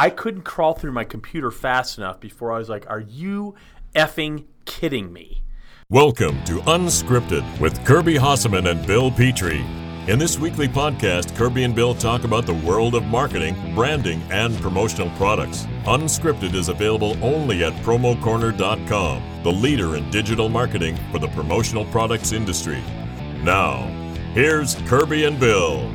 I couldn't crawl through my computer fast enough before I was like, "Are you effing kidding me?" Welcome to Unscripted with Kirby Hasseman and Bill Petrie. In this weekly podcast, Kirby and Bill talk about the world of marketing, branding, and promotional products. Unscripted is available only at promocorner.com, the leader in digital marketing for the promotional products industry. Now, here's Kirby and Bill.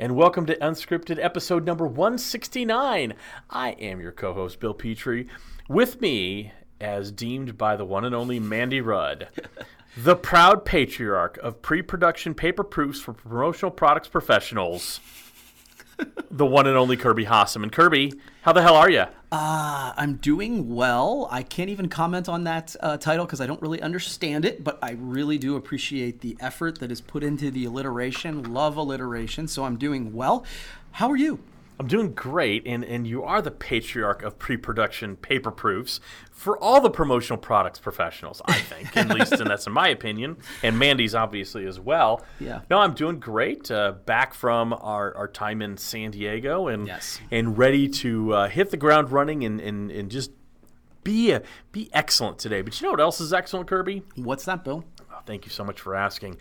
And welcome to Unscripted episode number 169. I am your co host, Bill Petrie. With me, as deemed by the one and only Mandy Rudd, the proud patriarch of pre production paper proofs for promotional products professionals, the one and only Kirby Hasseman. And Kirby, how the hell are you? Uh, I'm doing well. I can't even comment on that uh, title because I don't really understand it, but I really do appreciate the effort that is put into the alliteration. Love alliteration, so I'm doing well. How are you? I'm doing great, and, and you are the patriarch of pre production paper proofs for all the promotional products professionals, I think, at least, and that's in my opinion, and Mandy's obviously as well. Yeah. No, I'm doing great. Uh, back from our, our time in San Diego and, Yes. and ready to uh, hit the ground running and, and, and just be, a, be excellent today. But you know what else is excellent, Kirby? What's that, Bill? Oh, thank you so much for asking.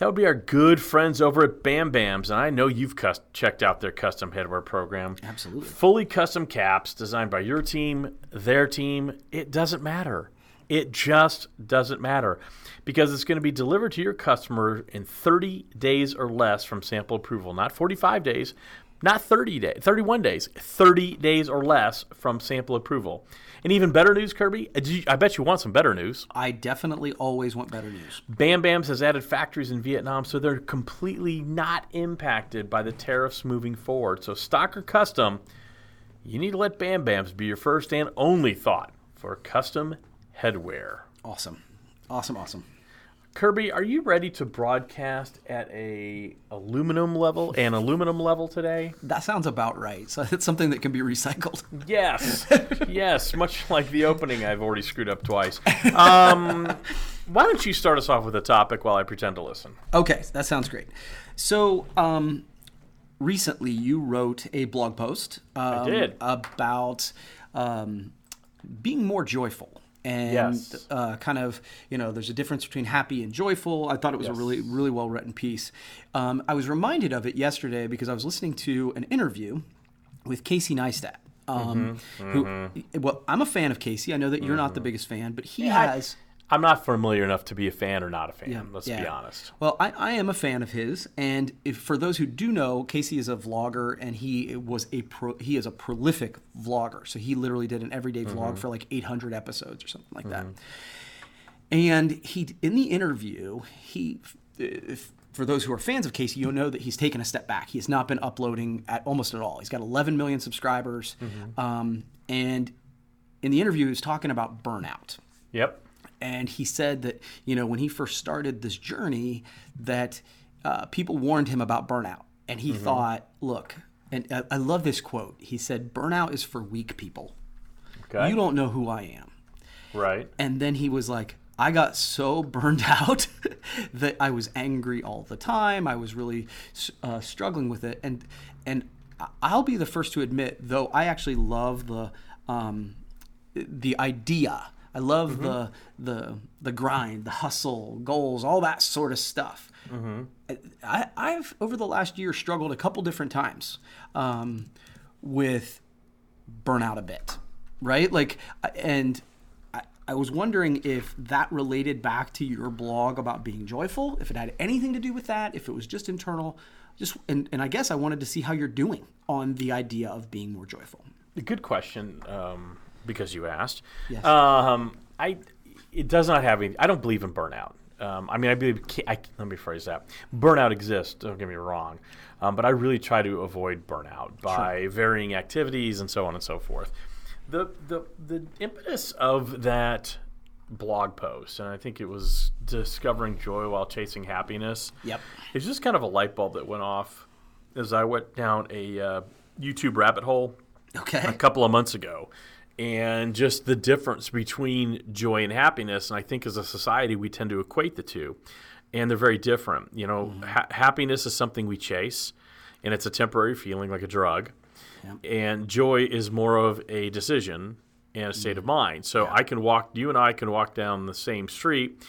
That would be our good friends over at Bam Bams, and I know you've cus- checked out their custom headwear program. Absolutely. Fully custom caps designed by your team, their team. It doesn't matter. It just doesn't matter because it's going to be delivered to your customer in 30 days or less from sample approval, not 45 days, not 30 days, 31 days, 30 days or less from sample approval. And even better news, Kirby, uh, I bet you want some better news. I definitely always want better news. Bam Bams has added factories in Vietnam, so they're completely not impacted by the tariffs moving forward. So, stock or custom, you need to let Bam Bams be your first and only thought for custom headwear. Awesome. Awesome, awesome. Kirby, are you ready to broadcast at a aluminum level, an aluminum level today? That sounds about right. So it's something that can be recycled. Yes, yes. Much like the opening, I've already screwed up twice. Um, why don't you start us off with a topic while I pretend to listen? Okay, that sounds great. So, um, recently you wrote a blog post um, did. about um, being more joyful. And Yes. uh, kind of, you know, there's a difference between happy and joyful. I thought it was Yes. a really, really well written piece. Um, I was reminded of it yesterday because I was listening to an interview with Casey Neistat. Um, Mm-hmm. Who, well, I'm a fan of Casey. I know that you're not the biggest fan, but he I- has. I'm not familiar enough to be a fan or not a fan. Yeah, let's yeah. be honest. Well, I, I am a fan of his, and if, for those who do know, Casey is a vlogger, and he was a pro, he is a prolific vlogger. So he literally did an everyday Mm-hmm. vlog for like 800 episodes or something like that. And he in the interview, he if, for those who are fans of Casey, you'll know that he's taken a step back. He has not been uploading at almost at all. He's got 11 million subscribers, um, and in the interview, he was talking about burnout Yep. And he said that you know when he first started this journey that uh, people warned him about burnout. And he thought look and I, I love this quote. He said burnout is for weak people. Okay. you don't know who i am. Right. and then he was like i got so burned out that i was angry all the time. I was really uh, struggling with it. And and i'll be the first to admit though i actually love the um, the idea i love the the the grind the hustle goals all that sort of stuff I, i've over the last year struggled a couple different times um, with burnout a bit, right? Like, and I, I was wondering if that related back to your blog about being joyful, if it had anything to do with that, if it was just internal. Just and, and I guess I wanted to see how you're doing on the idea of being more joyful. Good question. Um, because you asked. Yes. Um, I. It does not have any. I don't believe in burnout. Um, I mean, I believe. I, let me phrase that. Burnout exists. Don't get me wrong, um, but I really try to avoid burnout by varying activities and so on and so forth. The the the impetus of that blog post, and I think it was discovering joy while chasing happiness. Yep. It's just kind of a light bulb that went off as I went down a uh, YouTube rabbit hole Okay. a couple of months ago and just the difference between joy and happiness and i think as a society we tend to equate the two and they're very different you know mm-hmm. ha- happiness is something we chase and it's a temporary feeling like a drug. And joy is more of a decision and a state of mm-hmm. mind. So I can walk, you and I can walk down the same street,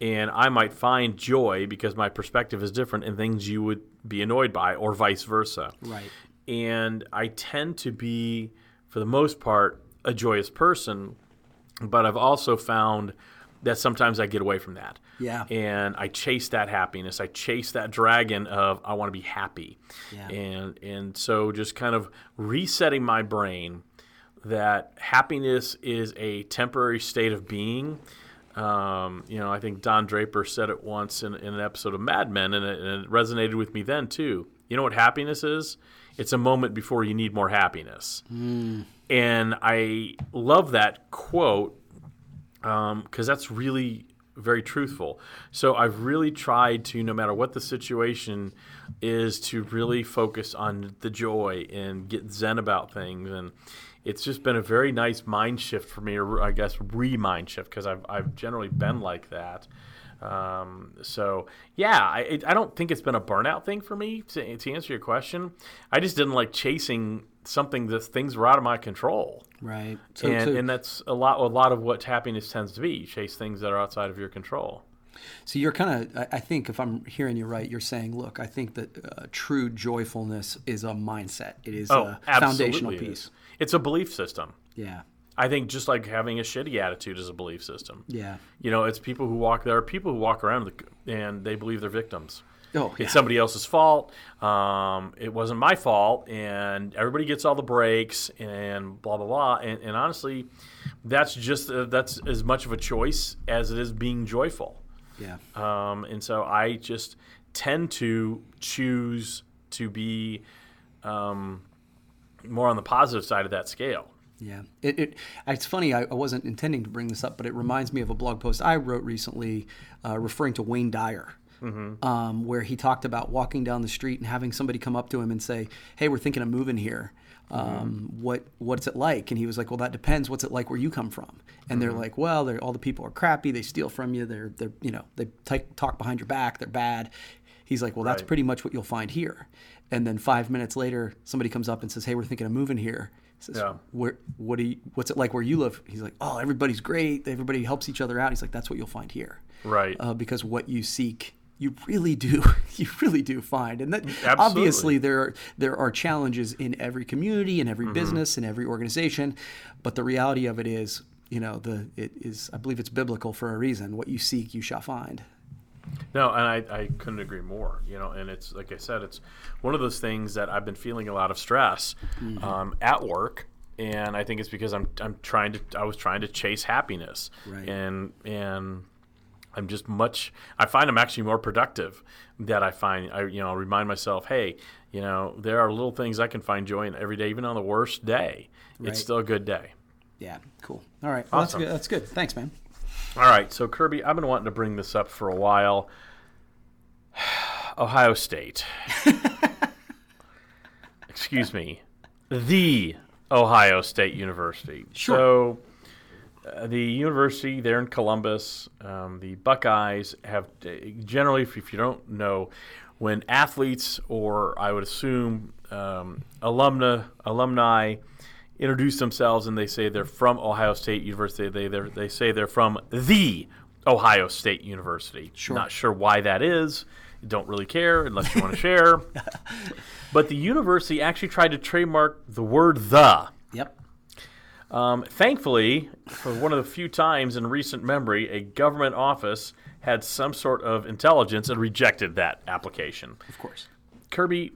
and I might find joy because my perspective is different in things you would be annoyed by, or vice versa. Right. And I tend to be, for the most part, a joyous person, but I've also found that sometimes I get away from that. Yeah. And I chase that happiness. I chase that dragon of I want to be happy. Yeah. And and so just kind of resetting my brain that happiness is a temporary state of being. Um, you know, I think Don Draper said it once in, in an episode of Mad Men, and it, and it resonated with me then too. You know what happiness is? It's a moment before you need more happiness. And I love that quote because that's really very truthful. So I've really tried to, no matter what the situation is, to really focus on the joy and get zen about things. And it's just been a very nice mind shift for me, or I guess re mind shift, because I've, I've generally been like that. Um, so yeah, I, I don't think it's been a burnout thing for me to, to answer your question. I just didn't like chasing something that things were out of my control Right. So, and, so, and that's a lot a lot of what happiness tends to be you chase things that are outside of your control so you're kind of, I think, if I'm hearing you right, you're saying, look, I think that uh, true joyfulness is a mindset. It is oh a foundational it piece. is. it's a belief system Yeah. i think just like having a shitty attitude is a belief system Yeah. you know it's people who walk there are people who walk around and they believe they're victims Oh, yeah. it's somebody else's fault um, it wasn't my fault and everybody gets all the breaks and blah blah blah and, and honestly that's just uh, that's as much of a choice as it is being joyful Yeah. Um, and so I just tend to choose to be um, more on the positive side of that scale. Yeah, it, it it's funny. I, I wasn't intending to bring this up, but it reminds me of a blog post I wrote recently, uh, referring to Wayne Dyer, um, where he talked about walking down the street and having somebody come up to him and say, "Hey, we're thinking of moving here. Um, What what's it like?" And he was like, "Well, that depends. What's it like where you come from?" And they're like, "Well, they're, all the people are crappy. They steal from you. They're they're you know they t- talk behind your back. They're bad." He's like, "Well, that's Right. pretty much what you'll find here." And then five minutes later, somebody comes up and says, "Hey, we're thinking of moving here." Says, Yeah. where what do you, what's it like where you live? He's like, oh, everybody's great. Everybody helps each other out. He's like, that's what you'll find here, Right. uh, because what you seek, you really do, you really do find. And that Absolutely. obviously there are there are challenges in every community, in Mm-hmm. every business, in every organization, but the reality of it is, you know, the it is I believe it's biblical for a reason. What you seek, you shall find. No, and I, I couldn't agree more. You know, and it's like I said, it's one of those things that I've been feeling a lot of stress um, at work, and I think it's because I'm I'm trying to I was trying to chase happiness, Right. and and I'm just much. I find I'm actually more productive. That I find I you know remind myself, hey, you know there are little things I can find joy in every day, even on the worst day. Right. It's still a good day. Yeah, cool. All right, well, Awesome. that's good. That's good. Thanks, man. All right, so Kirby, I've been wanting to bring this up for a while. Ohio State. Excuse me. The Ohio State University. Sure. So, uh, the university there in Columbus, um, the Buckeyes have generally, if, if you don't know, when athletes or I would assume um, alumna alumni introduce themselves and they say they're from Ohio State University, they they say they're from the Ohio State University. Sure. Not sure why that is. Don't really care unless you want to share. But the university actually tried to trademark the word "the." Um, thankfully, for one of the few times in recent memory, a government office had some sort of intelligence and rejected that application. Of course. Kirby,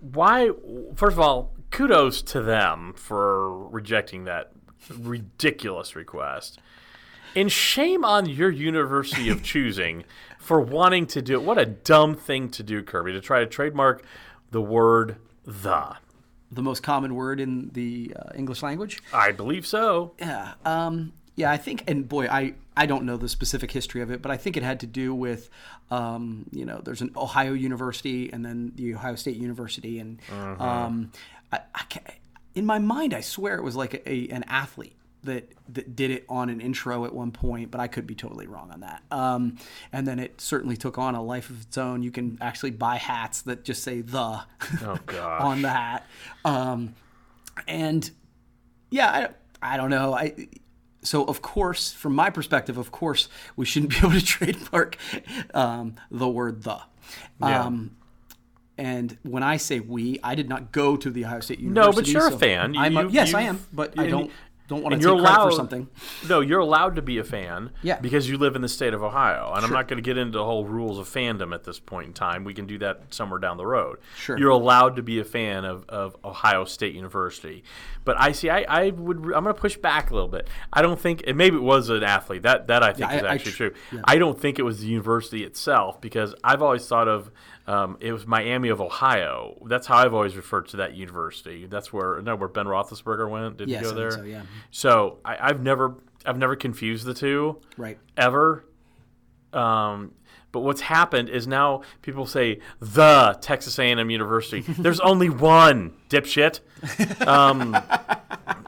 why? First of all, kudos to them for rejecting that ridiculous request. And shame on your university of choosing for wanting to do it. What a dumb thing to do, Kirby, to try to trademark the word the. The most common word in the uh, English language. I believe so. Yeah. Um, yeah, I think, and boy, I, I don't know the specific history of it, but I think it had to do with, um, you know, there's an Ohio University and then the Ohio State University. And um, I, I in my mind, I swear it was like a, a, an athlete that that did it on an intro at one point, but I could be totally wrong on that. Um, and then it certainly took on a life of its own. You can actually buy hats that just say the Oh on the hat. Um, and yeah, I, I don't know. I so of course, from my perspective, of course, we shouldn't be able to trademark um, the word the. Yeah. Um, and when I say we, I did not go to the Ohio State University. No, but you're a fan. I'm a, You- yes, I am, but I don't don't want to take you're credit allowed for something. No, you're allowed to be a fan. Yeah. Because you live in the state of Ohio, and I'm not going to get into the whole rules of fandom at this point in time. We can do that somewhere down the road. Sure. You're allowed to be a fan of, of Ohio State University, but I see. I, I would. I'm going to push back a little bit. I don't think. And maybe it was an athlete. That that I think Yeah, is I- I actually tr- true. yeah. I don't think it was the university itself because I've always thought of. Um, it was Miami of Ohio. That's how I've always referred to that university. That's where no, where Ben Roethlisberger went. Did Yes, he go there? so, yeah. So I, I've never I've never confused the two Right. ever. Um, but what's happened is now people say the Texas A&M University. There's only one dipshit. Um,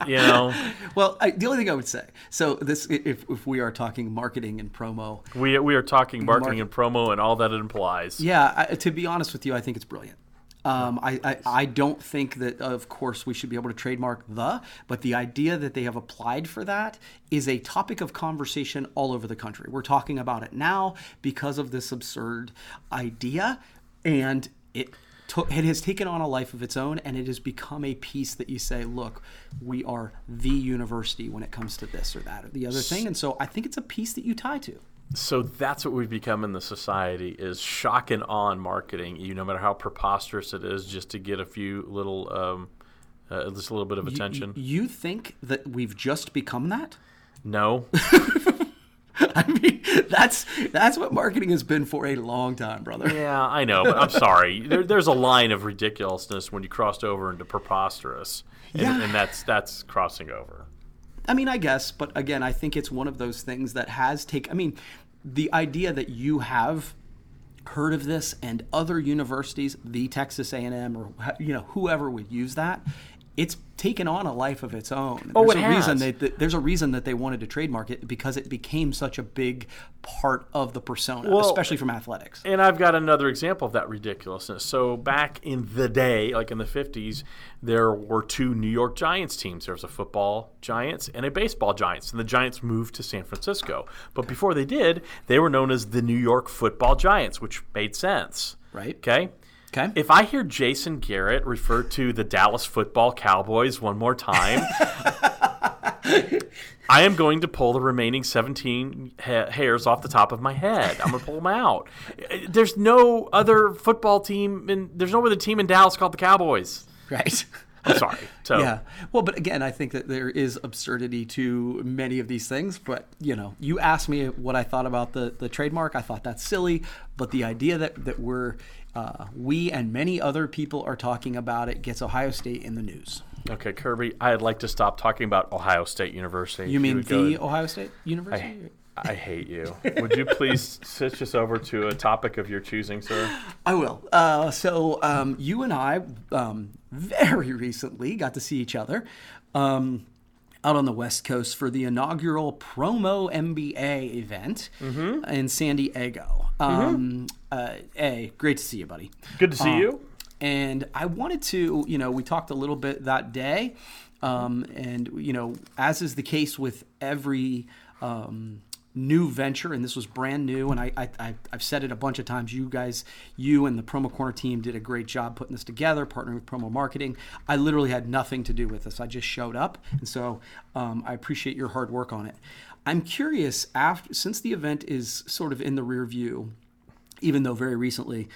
you know, Well, I, the only thing I would say, so this, if, if we are talking marketing and promo, we we are talking marketing and promo and all that it implies. Yeah, I, to be honest with you, I think it's brilliant. Um, I, I, I don't think that, of course, we should be able to trademark the, but the idea that they have applied for that is a topic of conversation all over the country. We're talking about it now because of this absurd idea, and it took it has taken on a life of its own, and it has become a piece that you say, look, we are the university when it comes to this or that or the other thing, and so I think it's a piece that you tie to. So that's what we've become in the society is shock and awe in marketing. You no matter how preposterous it is, just to get a few little, um, uh, just a little bit of attention. You think that we've just become that? no, I mean, that's that's what marketing has been for a long time, brother. Yeah, I know, but I'm sorry. There, there's a line of ridiculousness when you crossed over into preposterous, and, Yeah. and that's that's crossing over. I mean, I guess, but again, I think it's one of those things that has take. I mean, the idea that you have heard of this and other universities, the Texas A&M or you know whoever would use that, it's taken on a life of its own. Oh, there's it a reason they th- there's a reason that they wanted to trademark it because it became such a big part of the persona, Well, especially from athletics. And I've got another example of that ridiculousness. So back in the day, like in the 50s, there were two New York Giants teams. There was a football Giants and a baseball Giants, and the Giants moved to San Francisco. But before they did, they were known as the New York Football Giants, which made sense. Right. Okay. Okay. If I hear Jason Garrett refer to the Dallas Football Cowboys one more time, I am going to pull the remaining 17 ha- hairs off the top of my head. I'm going to pull them out. There's no other football team, in, there's no other team in Dallas called the Cowboys. right. I'm sorry. So, Yeah. Well, but again, I think that there is absurdity to many of these things. But you know, you asked me what I thought about the the trademark. I thought that's silly. But the idea that that we're uh, we and many other people are talking about it gets Ohio State in the news. okay, Kirby, I'd like to stop talking about Ohio State University. You mean go the ahead. Ohio State University? I hate you. Would you please switch us over to a topic of your choosing, sir? I will. Uh, so um, you and I um, very recently got to see each other um, out on the West Coast for the inaugural Promo MBA event in San Diego. Um, uh, a, great to see you, buddy. Good to see you. And I wanted to, you know, we talked a little bit that day. Um, and, you know, as is the case with every um, new venture, and this was brand new, and I, I, I've said it a bunch of times. You guys, you and the Promo Corner team did a great job putting this together, partnering with Promo Marketing. I literally had nothing to do with this. I just showed up. And so um, I appreciate your hard work on it. I'm curious, after since the event is sort of in the rear view, even though very recently,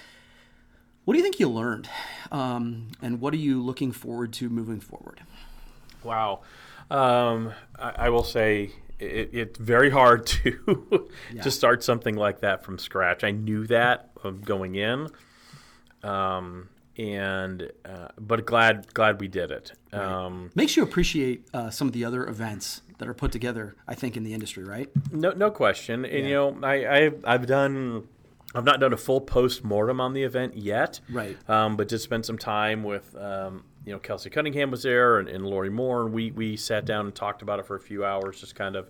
what do you think you learned? Um, and what are you looking forward to moving forward? Wow. Um, I, I will say it, it's very hard to to start something like that from scratch. I knew that going in, um, and uh, but glad glad we did it. Um, Makes you appreciate uh, some of the other events that are put together, I think, in the industry, right? no no question. And you know, I, I I've done I've not done a full post mortem on the event yet, Right. Um, but just spent some time with, um, you know, Kelsey Cunningham was there and, and Lori Moore, and we we sat down and talked about it for a few hours, just kind of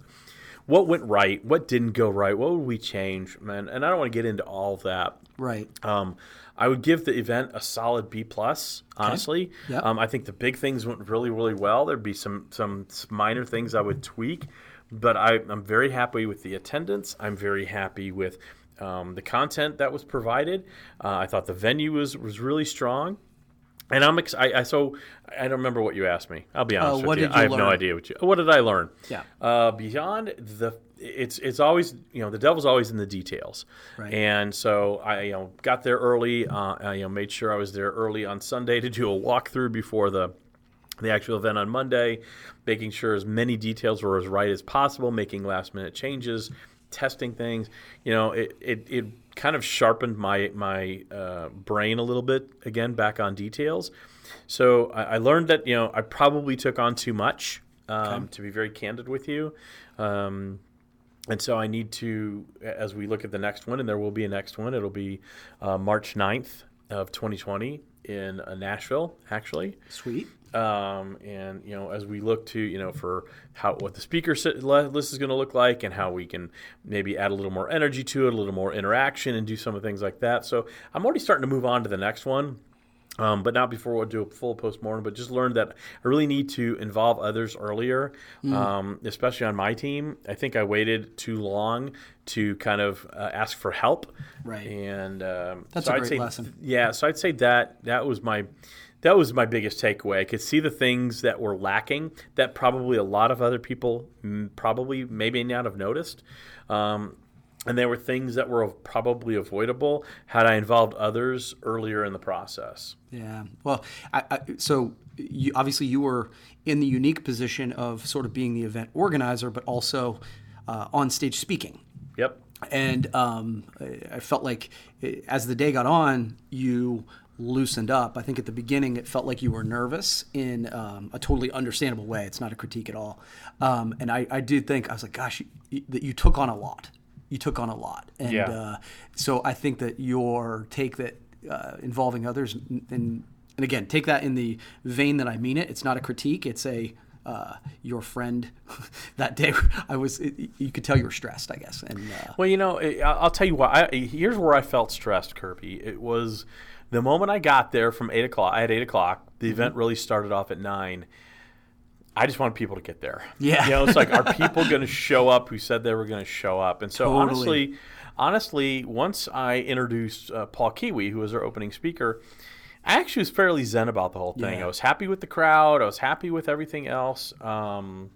what went right, what didn't go right, what would we change, man. And I don't want to get into all of that. Right. Um, I would give the event a solid B plus. Honestly, Yep. um, I think the big things went really, really well. There'd be some some minor things I would tweak, but I, I'm very happy with the attendance. I'm very happy with um, the content that was provided. Uh, I thought the venue was was really strong. And I'm ex- I, I so I don't remember what you asked me. I'll be honest Uh, with you. you I have no idea what you. What did I learn? Yeah. Uh, beyond the, it's it's always you know the devil's always in the details. Right. And so I you know got there early. Uh, I you know made sure I was there early on Sunday to do a walkthrough before the the actual event on Monday, making sure as many details were as right as possible, making last minute changes, testing things. You know, it it, it kind of sharpened my my uh, brain a little bit again back on details. So I, I learned that you know I probably took on too much. Um, To be very candid with you. Um, and so I need to, as we look at the next one, and there will be a next one, it'll be uh, March 9th of 2020 in uh, Nashville, actually. Sweet. Um, and you know, as we look to you know for how what the speaker list is going to look like, and how we can maybe add a little more energy to it, a little more interaction, and do some of things like that. So I'm already starting to move on to the next one. Um, but not before we'll do a full postmortem. But just learned that I really need to involve others earlier, Mm. um, especially on my team. I think I waited too long to kind of uh, ask for help. Right. And um, That's so a I'd great say, lesson. Yeah. So I'd say that that was my that was my biggest takeaway. I could see the things that were lacking that probably a lot of other people probably maybe not have noticed. Um, and there were things that were probably avoidable had I involved others earlier in the process. Yeah. Well, I, I, so you, obviously you were in the unique position of sort of being the event organizer, but also uh, on stage speaking. Yep. And um, I- felt like uh, as the day got on, you loosened up. I think at the beginning it felt like you were nervous in um, a totally understandable way. It's not a critique at all. Um, and I, I did think I was like, gosh, you, that you took on a lot. You took on a lot, and Yeah. uh, so I think that your take that uh, involving others, and and again, take that in the vein that I mean it. It's not a critique. It's a uh, your friend. that day, I was. It, you could tell you were stressed, I guess, and uh, Well, you know, I'll tell you what. I, here's where I felt stressed, Kirby. It was the moment I got there from eight o'clock. I had eight o'clock. The event really started off at nine. I just wanted people to get there. Yeah. you know, it's like, are people going to show up who said they were going to show up? And so, Totally. honestly, honestly, once I introduced uh, Paul Kiwi, who was our opening speaker, I actually was fairly zen about the whole thing. Yeah. I was happy with the crowd. I was happy with everything else. Um,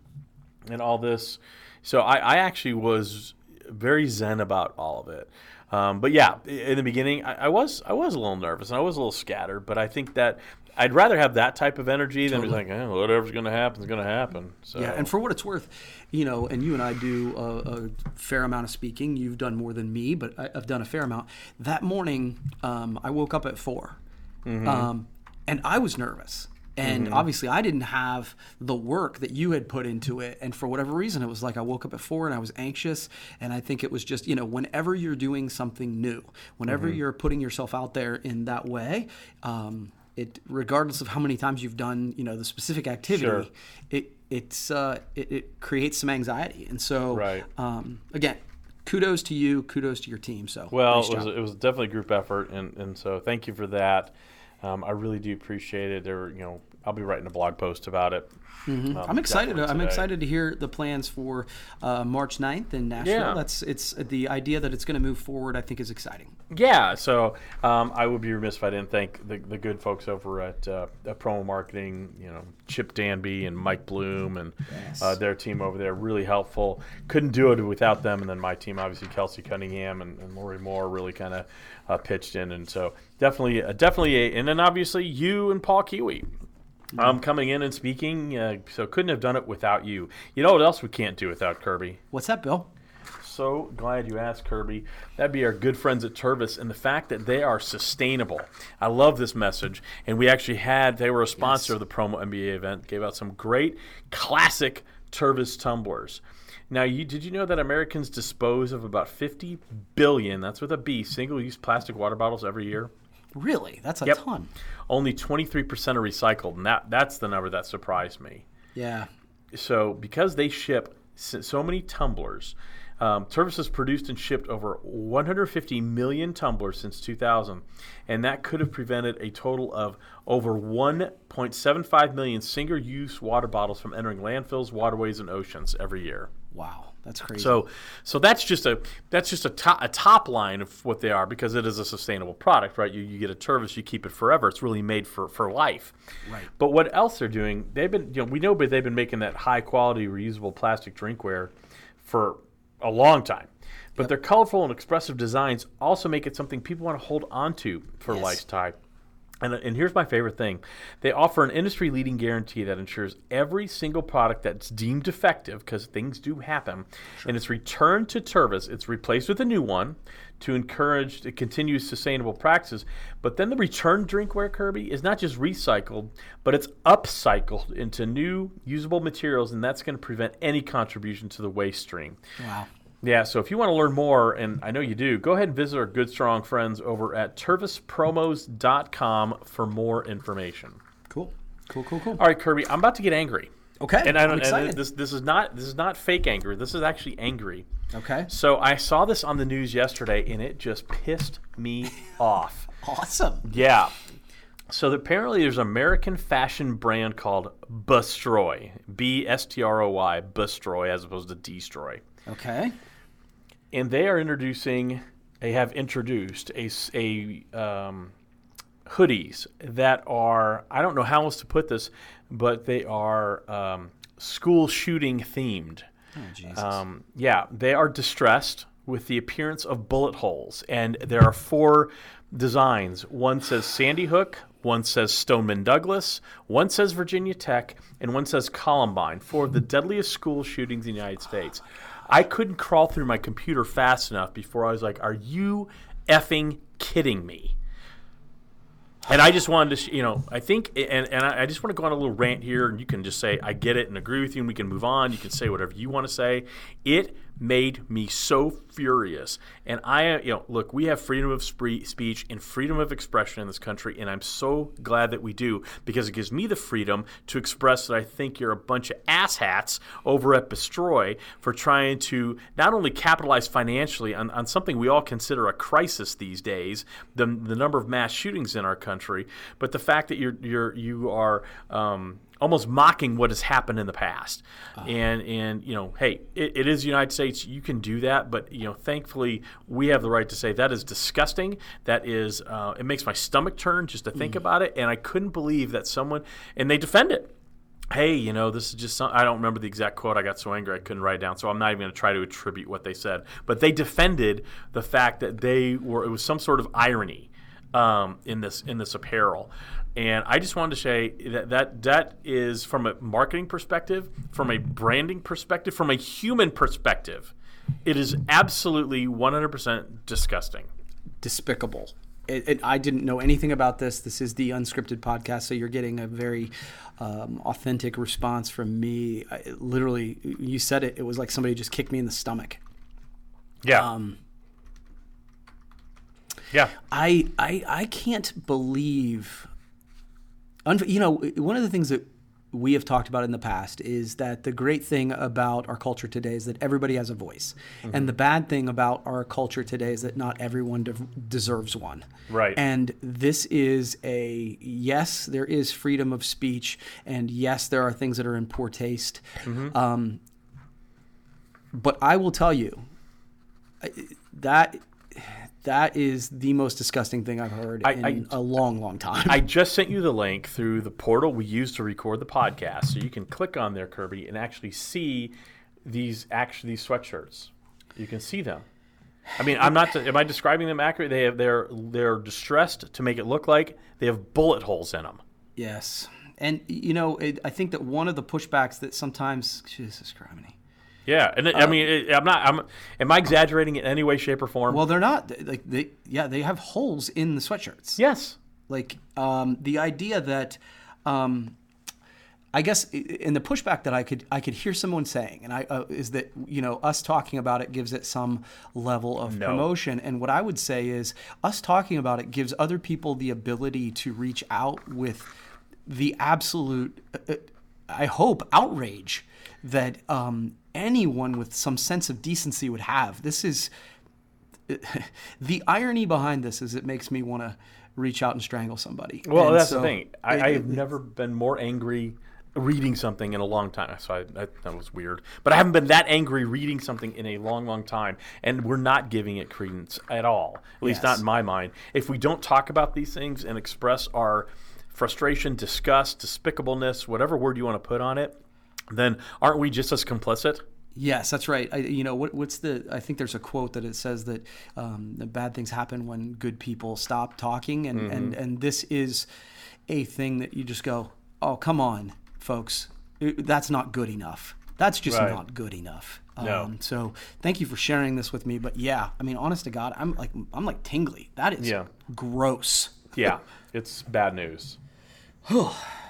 and all this. So I, I actually was very zen about all of it. Um, but yeah, in the beginning, I, I was I was a little nervous and I was a little scattered. But I think that I'd rather have that type of energy than be like, eh, whatever's going to happen is going to happen. So Yeah, and for what it's worth, you know, and you and I do a, a fair amount of speaking. You've done more than me, but I, I've done a fair amount. That morning, um, I woke up at 4 um, and I was nervous. And obviously, I didn't have the work that you had put into it. And for whatever reason, it was like I woke up at four and I was anxious. And I think it was just, you know, whenever you're doing something new, whenever you're putting yourself out there in that way, um, it regardless of how many times you've done, you know, the specific activity, Sure. it it's uh, it, it creates some anxiety, and so Right. um, again, kudos to you, kudos to your team. So well, nice it was it was definitely a group effort, and and so thank you for that. Um, I really do appreciate it. There, you know, I'll be writing a blog post about it. Um, I'm excited. I'm excited to hear the plans for uh, March 9th in Nashville. Yeah. That's it's the idea that it's going to move forward. I think is exciting. Yeah, so um, I would be remiss if I didn't thank the, the good folks over at, uh, at Promo Marketing, you know, Chip Danby and Mike Bloom and uh, their team over there. Really helpful. Couldn't do it without them. And then my team, obviously, Kelsey Cunningham and, and Lori Moore really kind of uh, pitched in. And so definitely, uh, definitely, a, and then obviously you and Paul Kiwi. Um, coming in and speaking, uh, so couldn't have done it without you. You know what else we can't do without Kirby? What's that, Bill? So glad you asked, Kirby. That'd be our good friends at Tervis and the fact that they are sustainable. I love this message. And we actually had, they were a sponsor of the Promo MBA event, gave out some great classic Tervis tumblers. Now, you, did you know that Americans dispose of about 50 billion, that's with a B, single use plastic water bottles every year? Really? That's a Yep. ton. Only 23% are recycled, and that, that's the number that surprised me. Yeah. So, because they ship so many tumblers, um, Tervis has produced and shipped over 150 million tumblers since 2000, and that could have prevented a total of over 1.75 million single use water bottles from entering landfills, waterways, and oceans every year. Wow. That's crazy. So, so that's just a that's just a top, a top line of what they are because it is a sustainable product, right? You, you get a Tervis, you keep it forever. It's really made for, for life. Right. But what else they're doing? They've been you know we know, but they've been making that high quality reusable plastic drinkware for a long time. But their colorful and expressive designs also make it something people want to hold on to for Yes. lifetime. And, and here's my favorite thing. They offer an industry leading guarantee that ensures every single product that's deemed defective, because things do happen, and it's returned to Tervis. It's replaced with a new one to encourage to continue sustainable practices. But then the returned drinkware, Kirby, is not just recycled, but it's upcycled into new usable materials, and that's going to prevent any contribution to the waste stream. wow. Yeah, so if you want to learn more, and I know you do, go ahead and visit our good, strong friends over at tervispromos.com for more information. Cool. Cool, cool, cool. All right, Kirby, I'm about to get angry. Okay. And I I'm don't excited. and this this is not this is not fake anger. This is actually angry. okay. So I saw this on the news yesterday and it just pissed me off. Awesome. Yeah. So apparently there's an American fashion brand called Bstroy. B S T R O Y, Bstroy as opposed to Destroy. Okay. And they are introducing they have introduced a, a, um, hoodies that are i don't know how else to put this but they are um, school shooting themed. Oh, Jesus. um, yeah they are distressed with the appearance of bullet holes. And there are four designs. One says sandy hook one says stoneman douglas one says virginia tech and one says columbine four of the deadliest school shootings in the united states i couldn't crawl through my computer fast enough before i was like are you effing kidding me and I just wanted to, you know, I think, and, and I just want to go on a little rant here, and you can just say, I get it and agree with you, and we can move on. You can say whatever you want to say. It made me so furious. And I, you know, look, we have freedom of speech and freedom of expression in this country, and I'm so glad that we do because it gives me the freedom to express that I think you're a bunch of asshats over at Bstroy for trying to not only capitalize financially on, on something we all consider a crisis these days, the, the number of mass shootings in our country, but the fact that you're, you're, you are um, almost mocking what has happened in the past. And, and you know, hey, it, it is the United States. You can do that, but, you know, thankfully we have the right to say that is disgusting. That is, uh, it makes my stomach turn just to think about it. And I couldn't believe that someone, and they defend it hey, you know, this is just some, I don't remember the exact quote. I got so angry I couldn't write it down. So I'm not even going to try to attribute what they said. But they defended the fact that they were, it was some sort of irony um, in this in this apparel. And I just wanted to say that, that that is from a marketing perspective, from a branding perspective, from a human perspective, it is absolutely 100% disgusting. despicable. It, it, I didn't know anything about this. This is the unscripted podcast, so you're getting a very um, authentic response from me. I, literally, you said it. It was like somebody just kicked me in the stomach. Yeah. Um, yeah. I, I, I can't believe. Unf- you know, one of the things that we have talked about in the past is that the great thing about our culture today is that everybody has a voice, and the bad thing about our culture today is that not everyone de- deserves one. Right. And this is a yes, there is freedom of speech, and yes, there are things that are in poor taste. Um, but I will tell you that that is the most disgusting thing I've heard I- in I- a long, long time. I just sent you the link through the portal we use to record the podcast, so you can click on there, Kirby, and actually see these actually these sweatshirts. You can see them. I mean, I'm not. Am I describing them accurately? They have they're they're distressed to make it look like they have bullet holes in them. yes, and you know, it, I think that one of the pushbacks that sometimes Jesus Christ. Yeah, and it, I mean, it, I'm not. I'm. Am I exaggerating in any way, shape, or form? Well, they're not like they. Yeah, they have holes in the sweatshirts. yes. Like um, the idea that um, I guess in the pushback that I could I could hear someone saying, and I uh, is that you know us talking about it gives it some level of No. promotion. And what I would say is us talking about it gives other people the ability to reach out with the absolute, uh, uh, I hope, outrage that um, anyone with some sense of decency would have. This is the irony behind this is it makes me want to reach out and strangle somebody. Well, And that's so the thing. I, I have never been more angry reading something in a long time. So I, that, that was weird. But I haven't been that angry reading something in a long, long time. And we're not giving it credence at all, at least not in my mind. If we don't talk about these things and express our frustration, disgust, despicableness, whatever word you want to put on it, then aren't we just as complicit? Yes, that's right. I, you know, what, what's the? I think there's a quote that it says that um, the bad things happen when good people stop talking, and and Mm-hmm. and this is a thing that you just go, oh, come on, folks, that's not good enough. That's just Right. not good enough. No. Um, so thank you for sharing this with me. But yeah, I mean, honest to God, I'm like I'm like tingly. That is Yeah. gross. Yeah, it's bad news.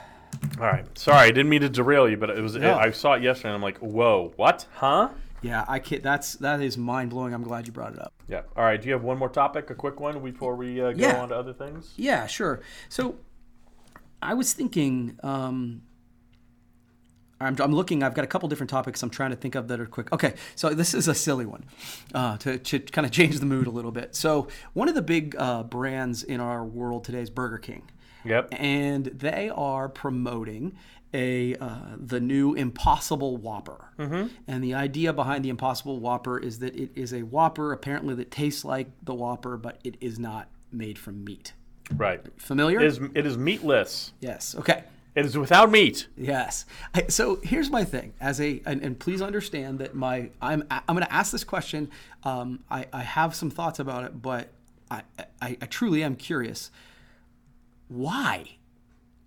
All right. Sorry, I didn't mean to derail you, but it was. No. I saw it yesterday, and I'm like, "Whoa, what? Huh?" Yeah, I can't. That's that is mind blowing. I'm glad you brought it up. Yeah. All right. Do you have one more topic, a quick one, before we uh, go Yeah. on to other things? Yeah, sure. So I was thinking, um, I'm, I'm looking, I've got a couple different topics I'm trying to think of that are quick. Okay, so this is a silly one uh, to, to kind of change the mood a little bit. So, one of the big uh, brands in our world today is Burger King. Yep. And they are promoting a uh, the new Impossible Whopper. Mm-hmm. And the idea behind the Impossible Whopper is that it is a Whopper apparently that tastes like the Whopper, but it is not made from meat. Right. Familiar? It is. It is meatless. Yes. Okay. It is without meat. Yes. I, so here's my thing. As a and, and please understand that my I'm I'm going to ask this question. Um, I I have some thoughts about it, but I I, I truly am curious. Why?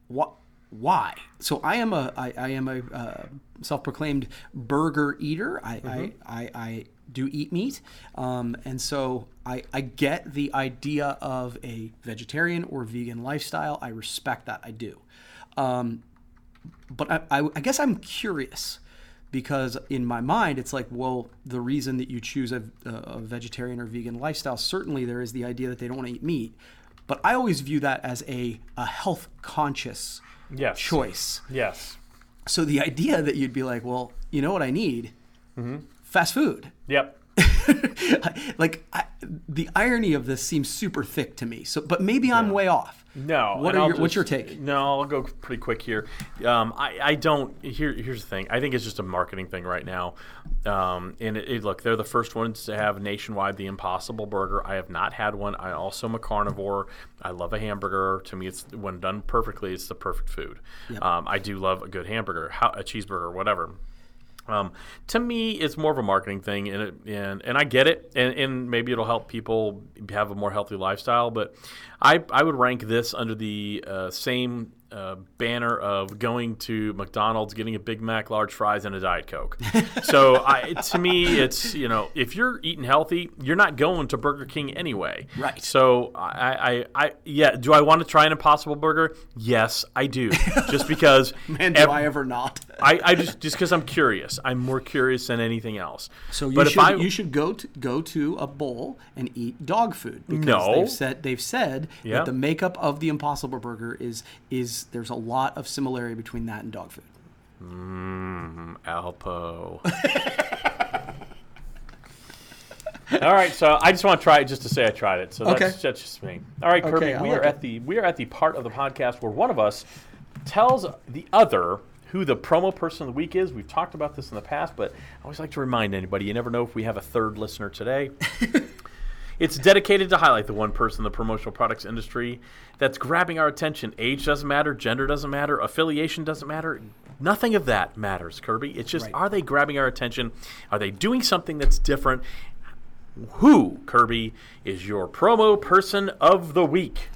What? Why? So I am a I, I am a uh, self-proclaimed burger eater. I, I, I I do eat meat, um, and so I I get the idea of a vegetarian or vegan lifestyle. I respect that. I do. Um, but I, I, I guess I'm curious because in my mind it's like well the reason that you choose a, a vegetarian or vegan lifestyle certainly there is the idea that they don't want to eat meat but i always view that as a, a health conscious Yes. choice Yes. so the idea that you'd be like well you know what i need mm-hmm. fast food Yep. like I, the irony of this seems super thick to me so but maybe i'm way off No. what are I'll what's your take No, I'll go pretty quick here. Um, I, I don't. Here, here's the thing. I think it's just a marketing thing right now. Um, and it, it- look, they're the first ones to have nationwide the Impossible Burger. I have not had one. I also am a carnivore. I love a hamburger. To me, it's when done perfectly, it's the perfect food. Um, I do love a good hamburger, a cheeseburger, whatever. Um, to me, it's more of a marketing thing, and it, and and I get it, and, and maybe it'll help people have a more healthy lifestyle. But I I would rank this under the uh, same uh, banner of going to McDonald's, getting a Big Mac, large fries, and a Diet Coke. so I, to me, it's you know if you're eating healthy, you're not going to Burger King anyway. Right. So I I, I yeah. Do I want to try an Impossible Burger? Yes, I do. Just because. and do ev- i ever not I, I just just because I'm curious. I'm more curious than anything else. So you but should I you should go to go to a bowl and eat dog food because No. they've said they've said Yeah. that the makeup of the Impossible Burger is is there's a lot of similarity between that and dog food. Mm, Alpo. All right, so I just want to try it just to say I tried it. So that's, Okay. that's just me. All right, Kirby, Okay, we like are it. at the we are at the part of the podcast where one of us tells the other who the promo person of the week is. We've talked about this in the past, but I always like to remind anybody. You never know if we have a third listener today. It's dedicated to highlight the one person in the promotional products industry that's grabbing our attention. Age doesn't matter, gender doesn't matter, affiliation doesn't matter. Nothing of that matters, Kirby. It's just Right. are they grabbing our attention? Are they doing something that's different? Who, Kirby, is your promo person of the week?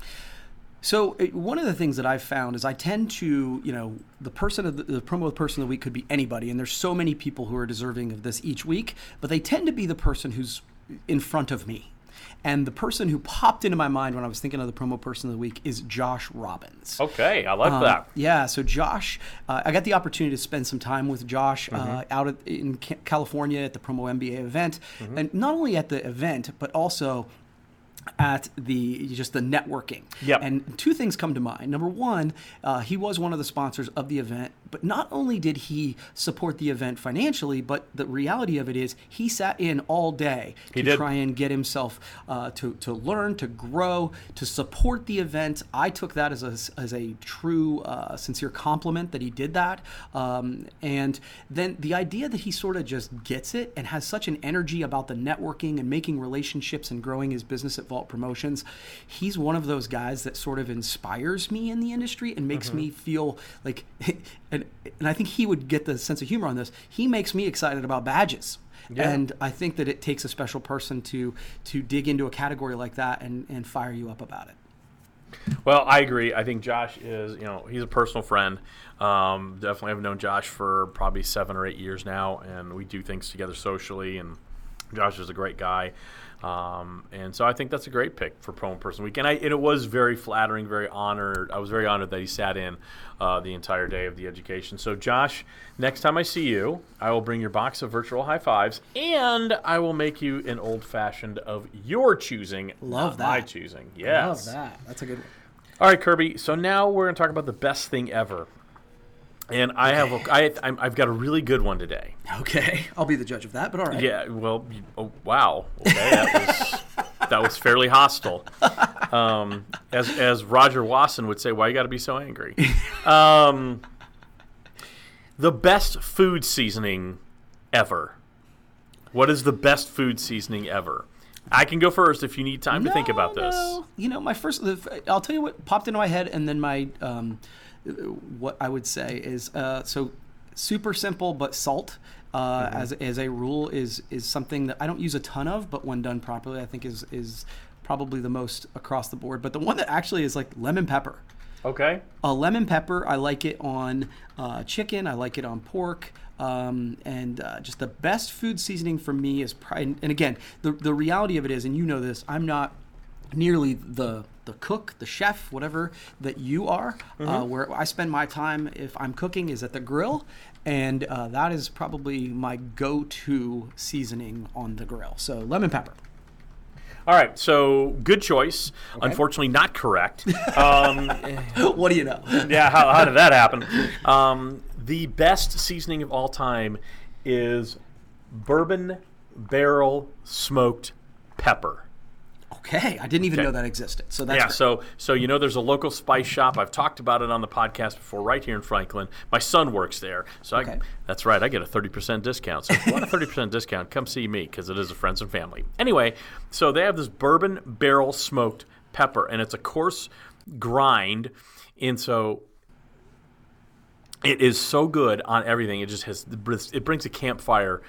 So uh, one of the things that I've found is I tend to, you know, the person of the, the promo person of the week could be anybody, and there's so many people who are deserving of this each week, but they tend to be the person who's in front of me. And the person who popped into my mind when I was thinking of the promo person of the week is Josh Robbins. Okay, I like Um, that. Yeah, so Josh, uh, I got the opportunity to spend some time with Josh uh, Mm-hmm. out at, in California at the Promo MBA event, Mm-hmm. and not only at the event, but also at the just the networking. Yep. And two things come to mind. Number one, uh, he was one of the sponsors of the event, but not only did he support the event financially, but the reality of it is he sat in all day He to did. try and get himself uh, to to learn, to grow, to support the event. I took that as a as a true, uh, sincere compliment that he did that. Um, and then the idea that he sort of just gets it and has such an energy about the networking and making relationships and growing his business at Promotions. He's one of those guys that sort of inspires me in the industry and makes me feel like, and, and I think he would get the sense of humor on this. He makes me excited about badges. Yeah. And I think that it takes a special person to to dig into a category like that and, and fire you up about it. Well, I agree. I think Josh is, you know, he's a personal friend. Um, definitely, I've known Josh for probably seven or eight years now, and we do things together socially. And Josh is a great guy, um, and so I think that's a great pick for promo person week. And, I, and it was very flattering, very honored. I was very honored that he sat in uh, the entire day of the education. So, Josh, next time I see you, I will bring your box of virtual high fives, and I will make you an old fashioned of your choosing, Love not my that. choosing. Yes. Love that. That's a good one. All right, Kirby. So now we're going to talk about the best thing ever. And I have a, I, I'm, I've got a really good one today. Okay, I'll be the judge of that, but all right. Yeah. Well. Oh, wow. Okay. That was that was fairly hostile. Um, as as Roger Wasson would say, why you got to be so angry? Um, the best food seasoning ever. What is the best food seasoning ever? I can go first if you need time to think No, about this. no. You know, my first, I'll tell you what popped into my head, and then my, um, what I would say is, uh, so super simple, but salt. Uh, Mm-hmm. as, as a rule is is something that I don't use a ton of, but when done properly, I think is is probably the most across the board. But the one that actually is like lemon pepper. Okay. A lemon pepper, I like it on uh, chicken. I like it on pork. Um, and uh, just the best food seasoning for me is, pri- and and again, the, the reality of it is, and you know this, I'm not nearly the the cook, the chef, whatever that you are. Uh, where I spend my time if I'm cooking is at the grill, and uh, that is probably my go-to seasoning on the grill. So lemon pepper. All right, so good choice. Unfortunately, not correct. Um, what do you know? yeah, how, how did that happen? Um, the best seasoning of all time is bourbon barrel smoked pepper. Okay, I didn't even Okay. know that existed. So that's yeah, great. so so you know there's a local spice shop. I've talked about it on the podcast before, right here in Franklin. My son works there, so Okay. I, that's right. I get a thirty percent discount. So if you want a thirty percent discount, come see me because it is a friends and family. Anyway, so they have this bourbon barrel smoked pepper, and it's a coarse grind, and so it is so good on everything. It just has it brings a campfire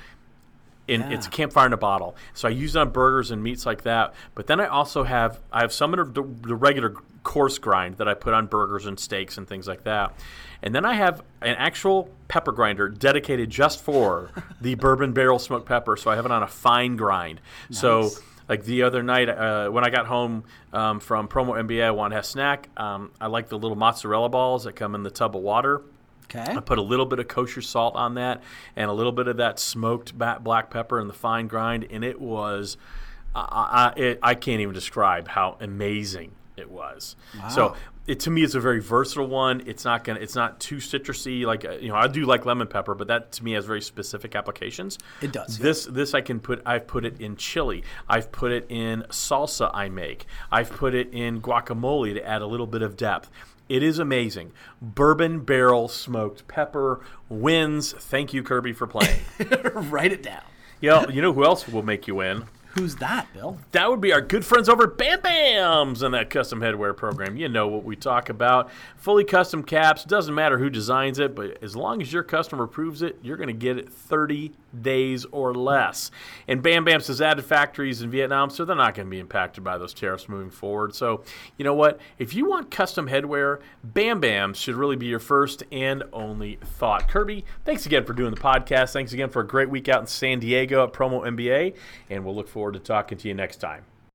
in it's a campfire in a bottle. So I use it on burgers and meats like that. But then I also have I have some of the, the regular coarse grind that I put on burgers and steaks and things like that. And then I have an actual pepper grinder dedicated just for the bourbon barrel smoked pepper. So I have it on a fine grind. So like the other night uh, when I got home um, from Promo MBA, I wanted to have a snack. Um, I like the little mozzarella balls that come in the tub of water. Okay. I put a little bit of kosher salt on that and a little bit of that smoked black pepper and the fine grind, and it was, I, I, it, I can't even describe how amazing it was. So it to me it's a very versatile one. It's not gonna, it's not too citrusy. Like uh, you know, I do like lemon pepper, but that to me has very specific applications. It does, yeah. This this I can put. I've put it in chili. I've put it in salsa I make. I've put it in guacamole to add a little bit of depth. It is amazing. Bourbon barrel smoked pepper wins. Thank you, Kirby, for playing. Write it down. yeah, you know who else will make you win? Who's that, Bill? That would be our good friends over at Bam Bams and that custom headwear program. You know what we talk about. Fully custom caps, doesn't matter who designs it, but as long as your customer approves it, you're going to get it 30 days or less. And Bam Bam has added factories in Vietnam, so they're not going to be impacted by those tariffs moving forward. So, you know what? If you want custom headwear, Bam Bam should really be your first and only thought. Kirby, thanks again for doing the podcast. Thanks again for a great week out in San Diego at Promo MBA, and we'll look forward to talking to you next time.